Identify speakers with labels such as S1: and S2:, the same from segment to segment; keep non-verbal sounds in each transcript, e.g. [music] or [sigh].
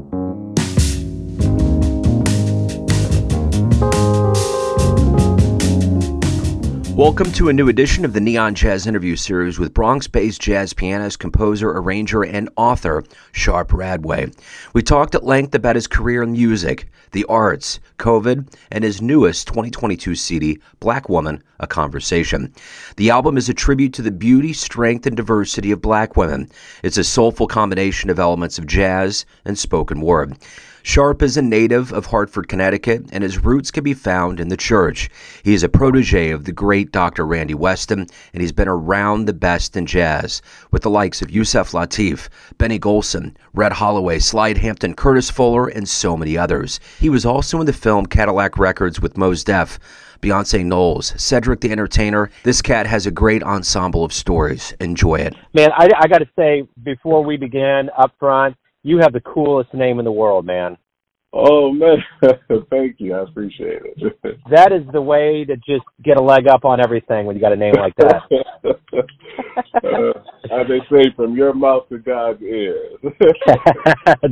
S1: Thank you. Welcome to a new edition of the Neon Jazz interview series with Bronx based jazz pianist, composer, arranger, and author Sharp Radway. We talked at length about his career in music, the arts, COVID, and his newest 2022 CD, Black Woman, A Conversation. The album is a tribute to the beauty, strength, and diversity of black women. It's a soulful combination of elements of jazz and spoken word. Sharp is a native of Hartford, Connecticut, and his roots can be found in the church. He is a protege of the great Dr. Randy Weston, and he's been around the best in jazz, with the likes of Yusef Lateef, Benny Golson, Red Holloway, Slide Hampton, Curtis Fuller, and so many others. He was also in the film Cadillac Records with Mos Def. Beyonce Knowles, Cedric the Entertainer. This cat has a great ensemble of stories. Enjoy it.
S2: Man, I, I got to say, before we begin up front, you have the coolest name in the world, man.
S3: Oh man, [laughs] thank you. I appreciate it. [laughs]
S2: that is the way to just get a leg up on everything when you got a name like that. [laughs]
S3: uh, as they say, from your mouth to God's ears.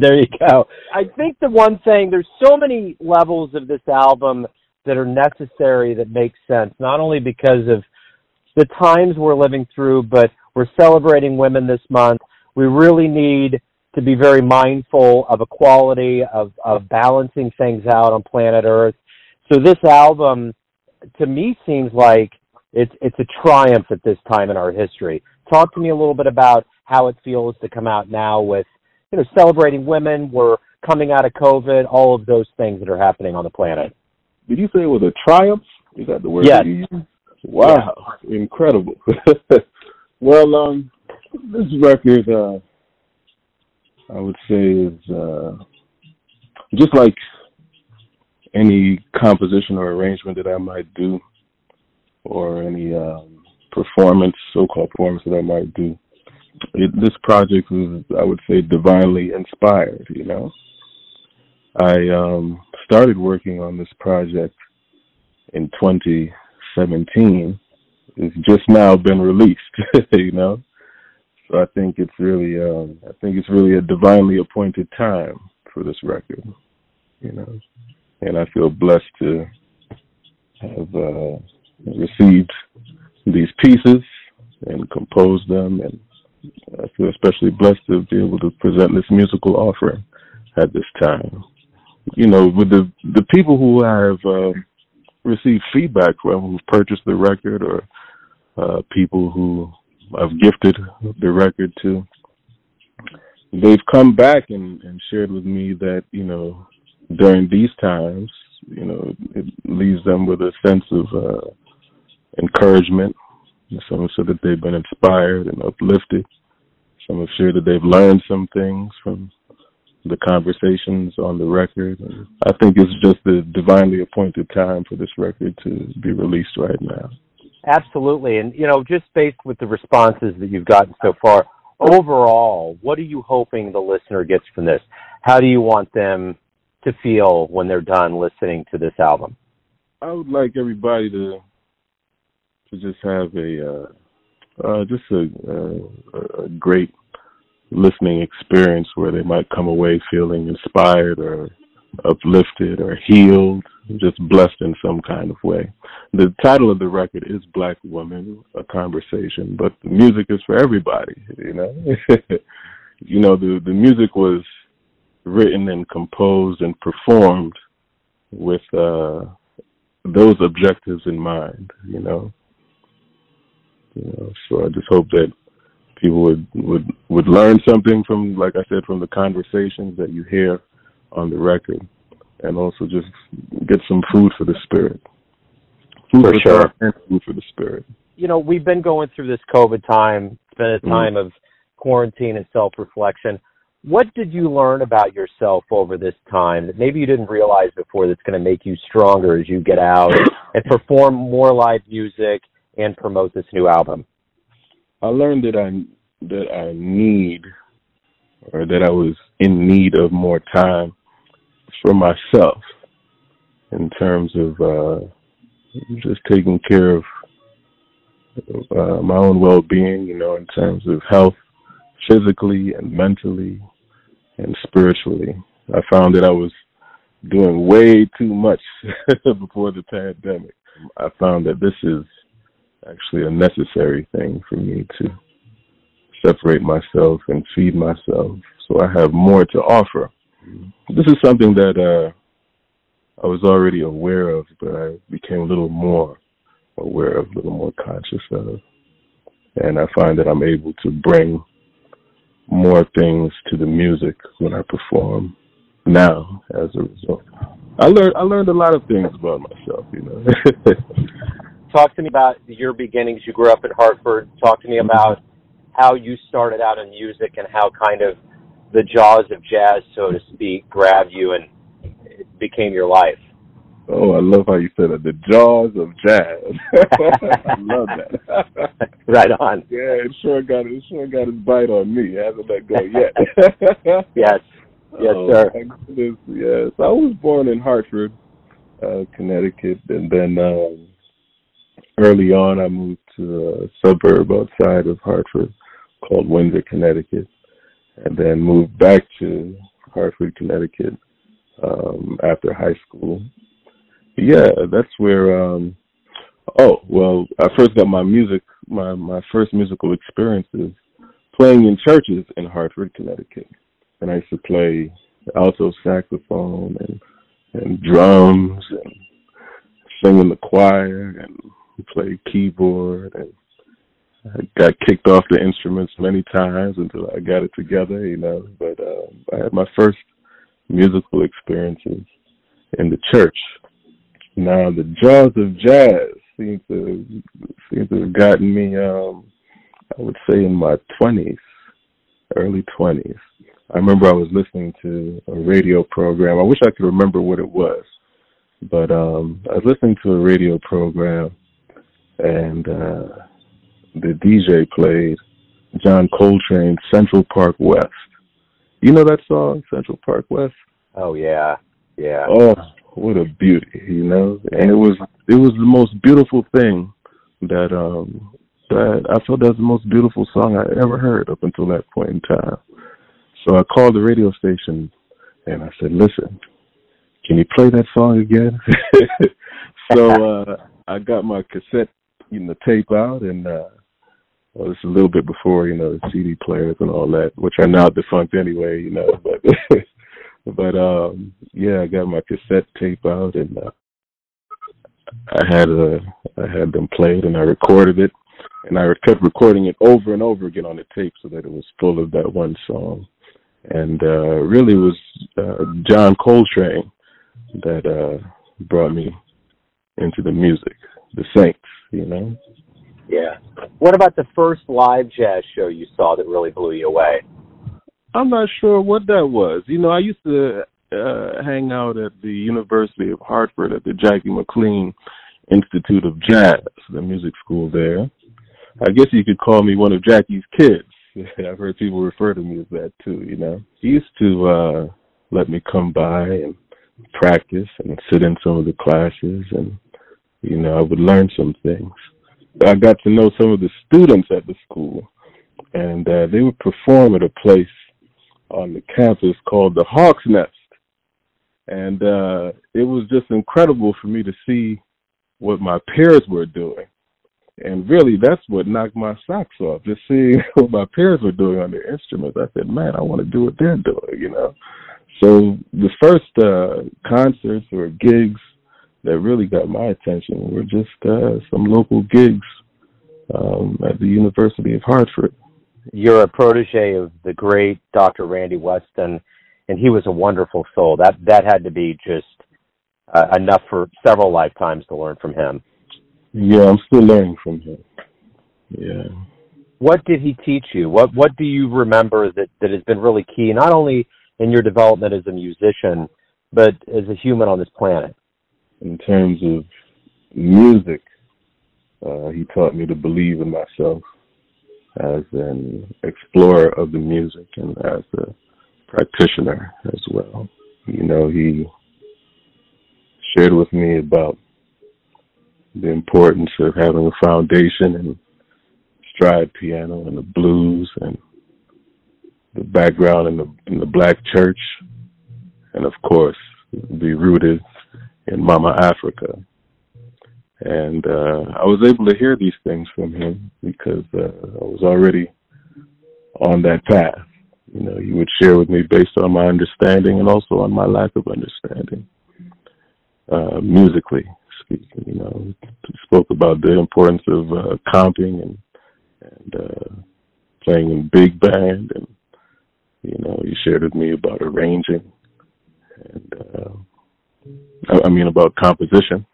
S2: there you go. I think the one thing there's so many levels of this album that are necessary that make sense, not only because of the times we're living through, but we're celebrating women this month. We really need to be very mindful of equality, of, of balancing things out on planet Earth. So this album, to me, seems like it's it's a triumph at this time in our history. Talk to me a little bit about how it feels to come out now with, you know, celebrating women. We're coming out of COVID, all of those things that are happening on the planet.
S3: Did you say it was a triumph? Is that the word?
S2: Yes.
S3: Wow, yeah. incredible. [laughs] well, um, this record, uh, I would say is uh, just like any composition or arrangement that I might do, or any um, performance, so-called performance that I might do. It, this project is, I would say, divinely inspired. You know, I um, started working on this project in 2017. It's just now been released. [laughs] you know, so I think it's really, um, I think it's really a divinely appointed time for this record, you know. And I feel blessed to have uh, received these pieces and composed them, and I feel especially blessed to be able to present this musical offering at this time. You know, with the the people who have uh, received feedback from, who've purchased the record, or uh, people who I've gifted the record to, they've come back and, and shared with me that, you know, during these times, you know, it leaves them with a sense of uh, encouragement. Some have said that they've been inspired and uplifted. Some have shared that they've learned some things from the conversations on the record. And I think it's just the divinely appointed time for this record to be released right now.
S2: Absolutely. And, you know, just based with the responses that you've gotten so far, overall, what are you hoping the listener gets from this? How do you want them to feel when they're done listening to this album?
S3: I would like everybody to to just have a uh, uh, just a, uh, a great listening experience where they might come away feeling inspired or uplifted or healed, just blessed in some kind of way. The title of the record is Black Woman, a conversation, but the music is for everybody, you know. [laughs] you know, the the music was written and composed and performed with uh those objectives in mind, you know. You know, so I just hope that people would would would learn something from like I said from the conversations that you hear on the record, and also just get some food for the spirit. Food
S2: for,
S3: for
S2: sure.
S3: and food for the spirit.
S2: You know, we've been going through this COVID time. It's been a mm-hmm. time mm-hmm. of quarantine and self reflection. What did you learn about yourself over this time that maybe you didn't realize before that's going to make you stronger as you get out [coughs] and perform more live music and promote this new album?
S3: I learned that I that I need or that I was in need of more time for myself in terms of uh, just taking care of uh, my own well-being, you know, in terms of health, physically and mentally and spiritually. I found that I was doing way too much [laughs] before the pandemic. I found that this is actually a necessary thing for me to separate myself and feed myself so I have more to offer. This is something that uh, I was already aware of, but I became a little more aware of, a little more conscious of. And I find that I'm able to bring more things to the music when I perform now as a result. I learned I learned a lot of things about myself, you know. [laughs]
S2: Talk to me about your beginnings. You grew up in Hartford. Talk to me about how you started out in music and how kind of the jaws of jazz, so to speak, grabbed you and it became your life.
S3: Oh, I love how you said it. The jaws of jazz. [laughs] I love that. [laughs]
S2: right on.
S3: Yeah, it sure got it sure got its bite on me. It hasn't let go yet. [laughs]
S2: yes. Yes,
S3: oh,
S2: sir.
S3: Yes. I was born in Hartford, uh, Connecticut, and then um, early on I moved to a suburb outside of Hartford called Windsor, Connecticut, and then moved back to Hartford, Connecticut um, after high school yeah, that's where. um Oh well, I first got my music, my my first musical experiences playing in churches in Hartford, Connecticut, and I used to play alto saxophone and and drums and sing in the choir and play keyboard and I got kicked off the instruments many times until I got it together, you know. But um, I had my first musical experiences in the church now the jaws of jazz seem to seem to have gotten me. Um, I would say in my twenties, early twenties. I remember I was listening to a radio program. I wish I could remember what it was, but um, I was listening to a radio program, and uh, the DJ played John Coltrane's Central Park West. You know that song, Central Park West?
S2: Oh yeah, yeah.
S3: Oh, what a beauty, you know. And it was it was the most beautiful thing that um that I felt that was the most beautiful song I ever heard up until that point in time. So I called the radio station and I said, "Listen, can you play that song again?" [laughs] so [laughs] uh I got my cassette, you know, tape out and uh well, a little bit before, you know, the CD players and all that, which are now defunct anyway, you know, [laughs] but but um yeah, I got my cassette tape out and uh, I had uh, I had them played and I recorded it and I kept recording it over and over again on the tape so that it was full of that one song. And uh really was uh John Coltrane that uh brought me into the music, the Saints, you know.
S2: Yeah. What about the first live jazz show you saw that really blew you away?
S3: I'm not sure what that was. You know, I used to uh, hang out at the University of Hartford at the Jackie McLean Institute of Jazz, the music school there. I guess you could call me one of Jackie's kids. [laughs] I've heard people refer to me as that too, you know. He used to uh let me come by and practice and sit in some of the classes and you know, I would learn some things. I got to know some of the students at the school and uh, they would perform at a place on the campus called the Hawk's Nest. And uh, it was just incredible for me to see what my peers were doing. And really, that's what knocked my socks off. Just seeing [laughs] what my peers were doing on their instruments, I said, "Man, I want to do what they're doing," you know. So the first uh, concerts or gigs that really got my attention were just uh, some local gigs um, at the University of Hartford
S2: you're a protege of the great Dr. Randy Weston, and he was a wonderful soul. That that had to be just uh, enough for several lifetimes to learn from him.
S3: Yeah, I'm still learning from him. Yeah.
S2: What did he teach you? What What do you remember that that has been really key, not only in your development as a musician, but as a human on this planet?
S3: In terms of music, uh, he taught me to believe in myself as an explorer of the music and as a practitioner as well. You know, he shared with me about the importance of having a foundation in stride piano and the blues and the background in the in the black church and of course, be rooted in Mama Africa. And uh, I was able to hear these things from him because uh, I was already on that path. You know, he would share with me based on my understanding and also on my lack of understanding, uh, musically speaking. You know, he spoke about the importance of uh, comping and and uh, playing in big band, and you know, he shared with me about arranging and uh, I, mean about composition.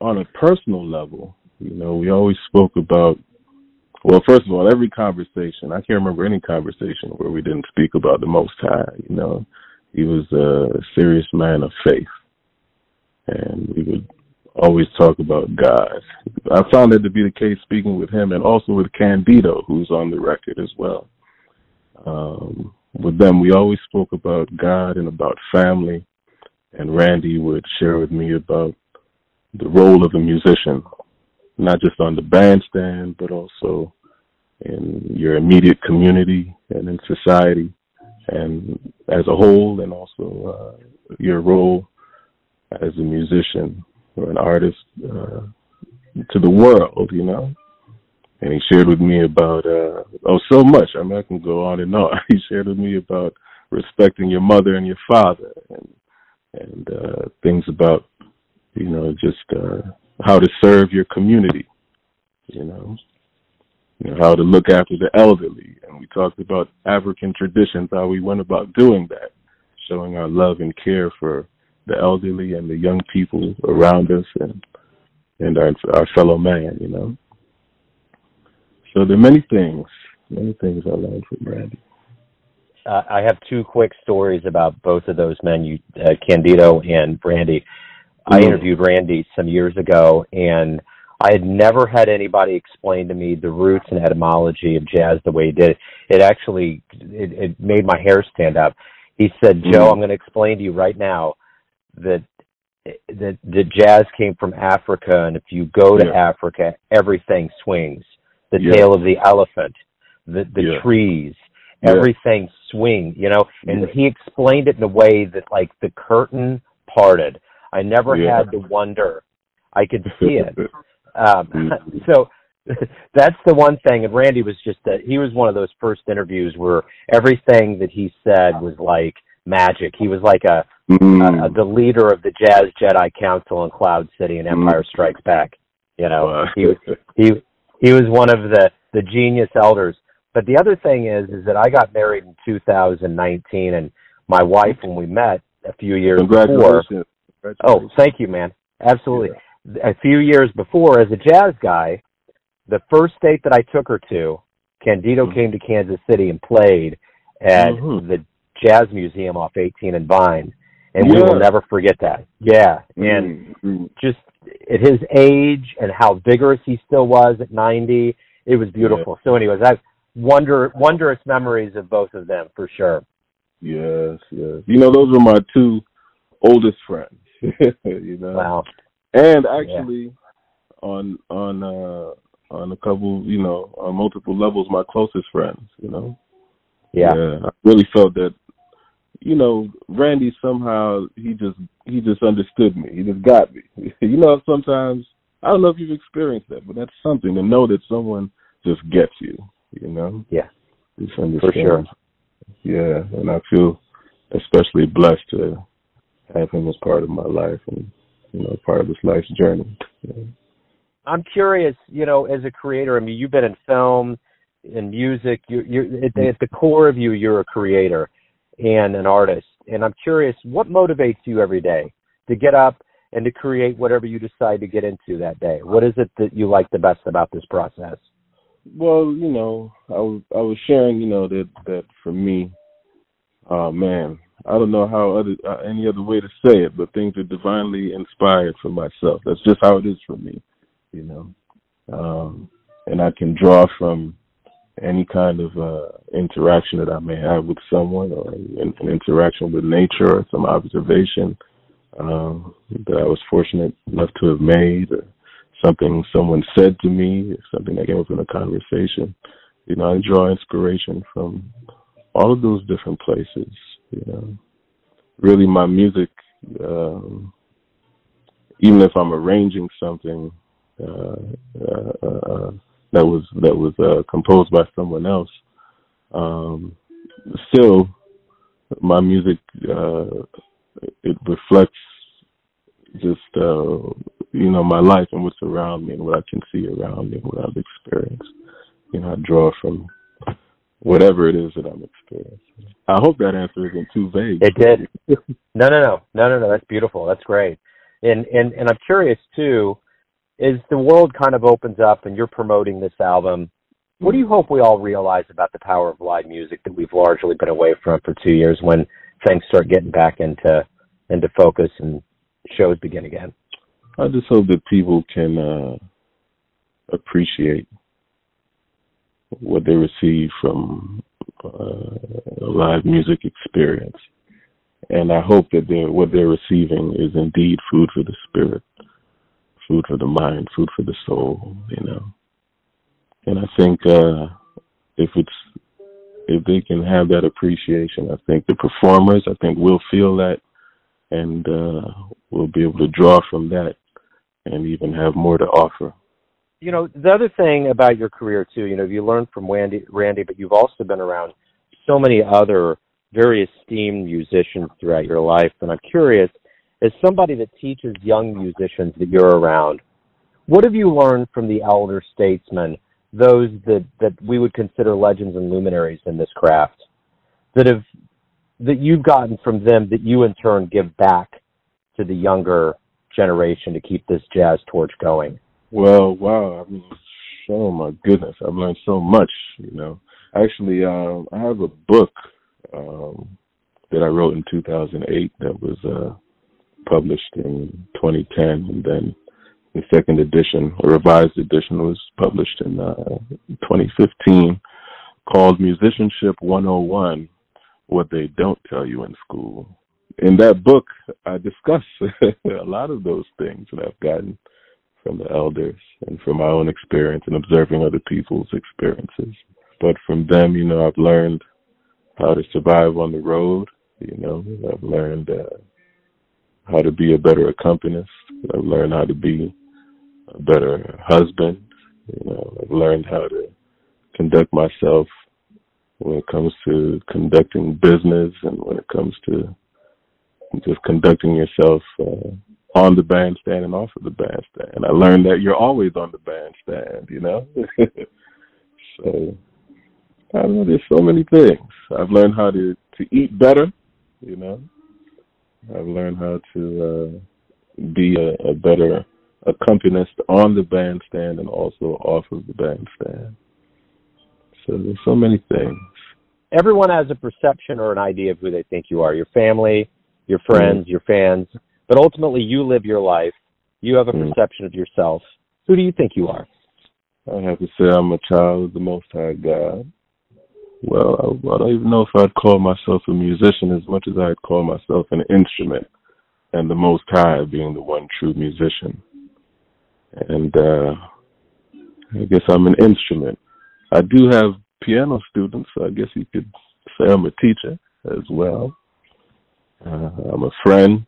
S3: On a personal level, you know, we always spoke about well, first of all, every conversation, I can't remember any conversation where we didn't speak about the Most High. You know, he was a serious man of faith. And we would always talk about God. I found that to be the case speaking with him and also with Candido, who's on the record as well. Um, with them, we always spoke about God and about family. And Randy would share with me about the role of a musician, not just on the bandstand, but also in your immediate community and in society and as a whole, and also uh, your role as a musician or an artist uh, to the world, you know. And he shared with me about uh, oh so much. I mean, I can go on and on. [laughs] He shared with me about respecting your mother and your father, and and uh, things about you know just uh, how to serve your community, you know, you know how to look after the elderly, and we talked about African traditions, how we went about doing that, showing our love and care for the elderly and the young people around us, and and our our fellow man, you know. So there are many things, many things I learned from Randy.
S2: Uh, I have two quick stories about both of those men, you, uh, Candido and Randy. Mm-hmm. I interviewed Randy some years ago, and I had never had anybody explain to me the roots and etymology of jazz the way he did. It actually it, it made my hair stand up. He said, mm-hmm. "Joe, I'm going to explain to you right now that that the jazz came from Africa, and if you go to yeah. Africa, everything swings. The yeah. tail of the elephant, the the yeah. trees, everything swing, you know, and he explained it in a way that like the curtain parted. I never yeah. had to wonder. I could see it. [laughs] um, mm-hmm. [laughs] so [laughs] that's the one thing. And Randy was just that he was one of those first interviews where everything that he said was like magic. He was like a, mm. a, a the leader of the Jazz Jedi Council in Cloud City and Empire mm. Strikes Back. You know, he he he was one of the the genius elders. But the other thing is, is that I got married in 2019, and my wife, when we met a few years before. Oh, thank you, man. Absolutely. Yeah. A few years before, as a jazz guy, the first date that I took her to, Candido mm-hmm. came to Kansas City and played at mm-hmm. the Jazz Museum off 18 and Vine, and yeah. we will never forget that. Yeah, and mm-hmm. just at his age and how vigorous he still was at 90, it was beautiful. Yeah. So, anyways, I wonder wondrous memories of both of them for sure.
S3: Yes, yes. You know, those were my two oldest friends. [laughs] you know.
S2: Wow.
S3: And actually, yeah. on on uh on a couple, you know, on multiple levels, my closest friends. You know.
S2: Yeah.
S3: yeah. I really felt that. You know, Randy somehow he just he just understood me. He just got me. [laughs] you know, sometimes I don't know if you've experienced that, but that's something to know that someone just gets you you know?
S2: Yeah.
S3: For
S2: sure.
S3: Yeah, and I feel especially blessed to have him as part of my life and you know part of this life's journey. You know?
S2: I'm curious, you know, as a creator. I mean, you've been in film, in music. You, you're at, mm-hmm. at the core of you, you're a creator and an artist. And I'm curious, what motivates you every day to get up and to create whatever you decide to get into that day? What is it that you like the best about this process?
S3: Well, you know, I was I was sharing, you know, that that for me, uh man, I don't know how other uh, any other way to say it, but things are divinely inspired for myself. That's just how it is for me, you know. Um and I can draw from any kind of uh interaction that I may have with someone or an, an interaction with nature or some observation um that I was fortunate enough to have made or something someone said to me, something that came up in a conversation. You know, I draw inspiration from all of those different places, you know. really my music, um, even if I'm arranging something uh, uh, uh, that was that was uh, composed by someone else, um, still my music uh, it reflects just uh, you know my life and what's around me and what I can see around me and what I've experienced. You know, I draw from whatever it is that I'm experiencing. I hope that answer isn't too vague.
S2: It did. no, no, no, no, no, no. That's beautiful. That's great. And and and I'm curious too. As the world kind of opens up and you're promoting this album, what do you hope we all realize about the power of live music that we've largely been away from for two years when things start getting back into into focus and shows begin again?
S3: I just hope that people can uh, appreciate what they receive from uh, a live music experience, and I hope that they're, what they're receiving is indeed food for the spirit, food for the mind, food for the soul. You know, and I think uh, if it's if they can have that appreciation, I think the performers, I think will feel that, and uh, we'll be able to draw from that and even have more to offer.
S2: You know, the other thing about your career too, you know, you learned from Randy, Randy, but you've also been around so many other very esteemed musicians throughout your life. And I'm curious, as somebody that teaches young musicians that you're around, what have you learned from the elder statesmen, those that, that we would consider legends and luminaries in this craft, that have that you've gotten from them that you in turn give back to the younger generation to keep this jazz torch going?
S3: Well, wow. I mean, oh my goodness, I've learned so much. You know, actually, um, I have a book um, that I wrote in 2008 that was uh, published in 2010, and then the second edition, a revised edition, was published in uh, 2015, called Musicianship 101: What They Don't Tell You in School in that book, I discuss [laughs] a lot of those things that I've gotten from the elders and from my own experience and observing other people's experiences. But from them, you know, I've learned how to survive on the road. You know, I've learned uh, how to be a better accompanist. I've learned how to be a better husband. You know, I've learned how to conduct myself when it comes to conducting business and when it comes to just conducting yourself uh, on the bandstand and off of the bandstand. I learned that you're always on the bandstand, you know. [laughs] so I don't know. There's so many things. I've learned how to to eat better, you know. I've learned how to uh, be a, a better accompanist on the bandstand and also off of the bandstand. So there's so many things.
S2: Everyone has a perception or an idea of who they think you are. Your family, your friends, mm. your fans, but ultimately you live your life. You have a mm. perception of yourself. Who do you think you are?
S3: I have to say I'm a child of the Most High God. Well, I, I don't even know if I'd call myself a musician as much as I'd call myself an instrument, and the Most High being the one true musician. And uh, I guess I'm an instrument. I do have piano students, so I guess you could say I'm a teacher as well. Uh, I'm a friend.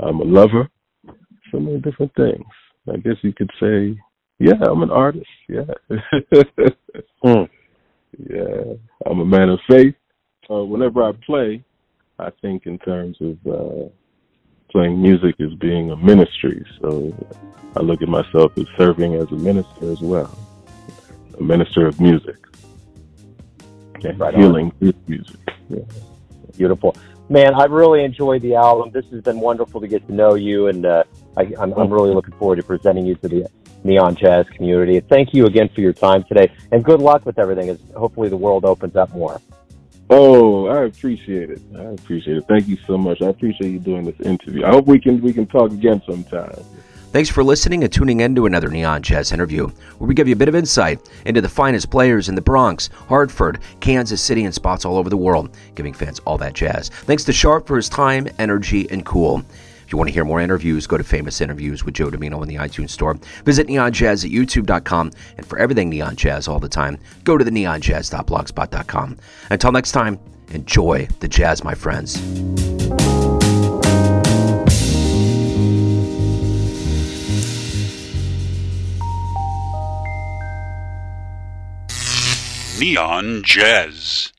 S3: I'm a lover. So many different things. I guess you could say, yeah, I'm an artist. Yeah. [laughs] mm. Yeah. I'm a man of faith. Uh, whenever I play, I think in terms of uh, playing music as being a ministry. So I look at myself as serving as a minister as well, a minister of music and right healing through music. Yeah.
S2: Beautiful man, I really enjoyed the album. This has been wonderful to get to know you, and uh, I, I'm, I'm really looking forward to presenting you to the neon jazz community. thank you again for your time today, and good luck with everything. As hopefully the world opens up more.
S3: Oh, I appreciate it. I appreciate it. Thank you so much. I appreciate you doing this interview. I hope we can we can talk again sometime.
S1: Thanks for listening and tuning in to another Neon Jazz interview, where we give you a bit of insight into the finest players in the Bronx, Hartford, Kansas City, and spots all over the world, giving fans all that jazz. Thanks to Sharp for his time, energy, and cool. If you want to hear more interviews, go to Famous Interviews with Joe Dimino in the iTunes Store. Visit neonjazz at youtube.com. And for everything Neon Jazz all the time, go to the neonjazz.blogspot.com. Until next time, enjoy the jazz, my friends.
S4: Neon Jazz.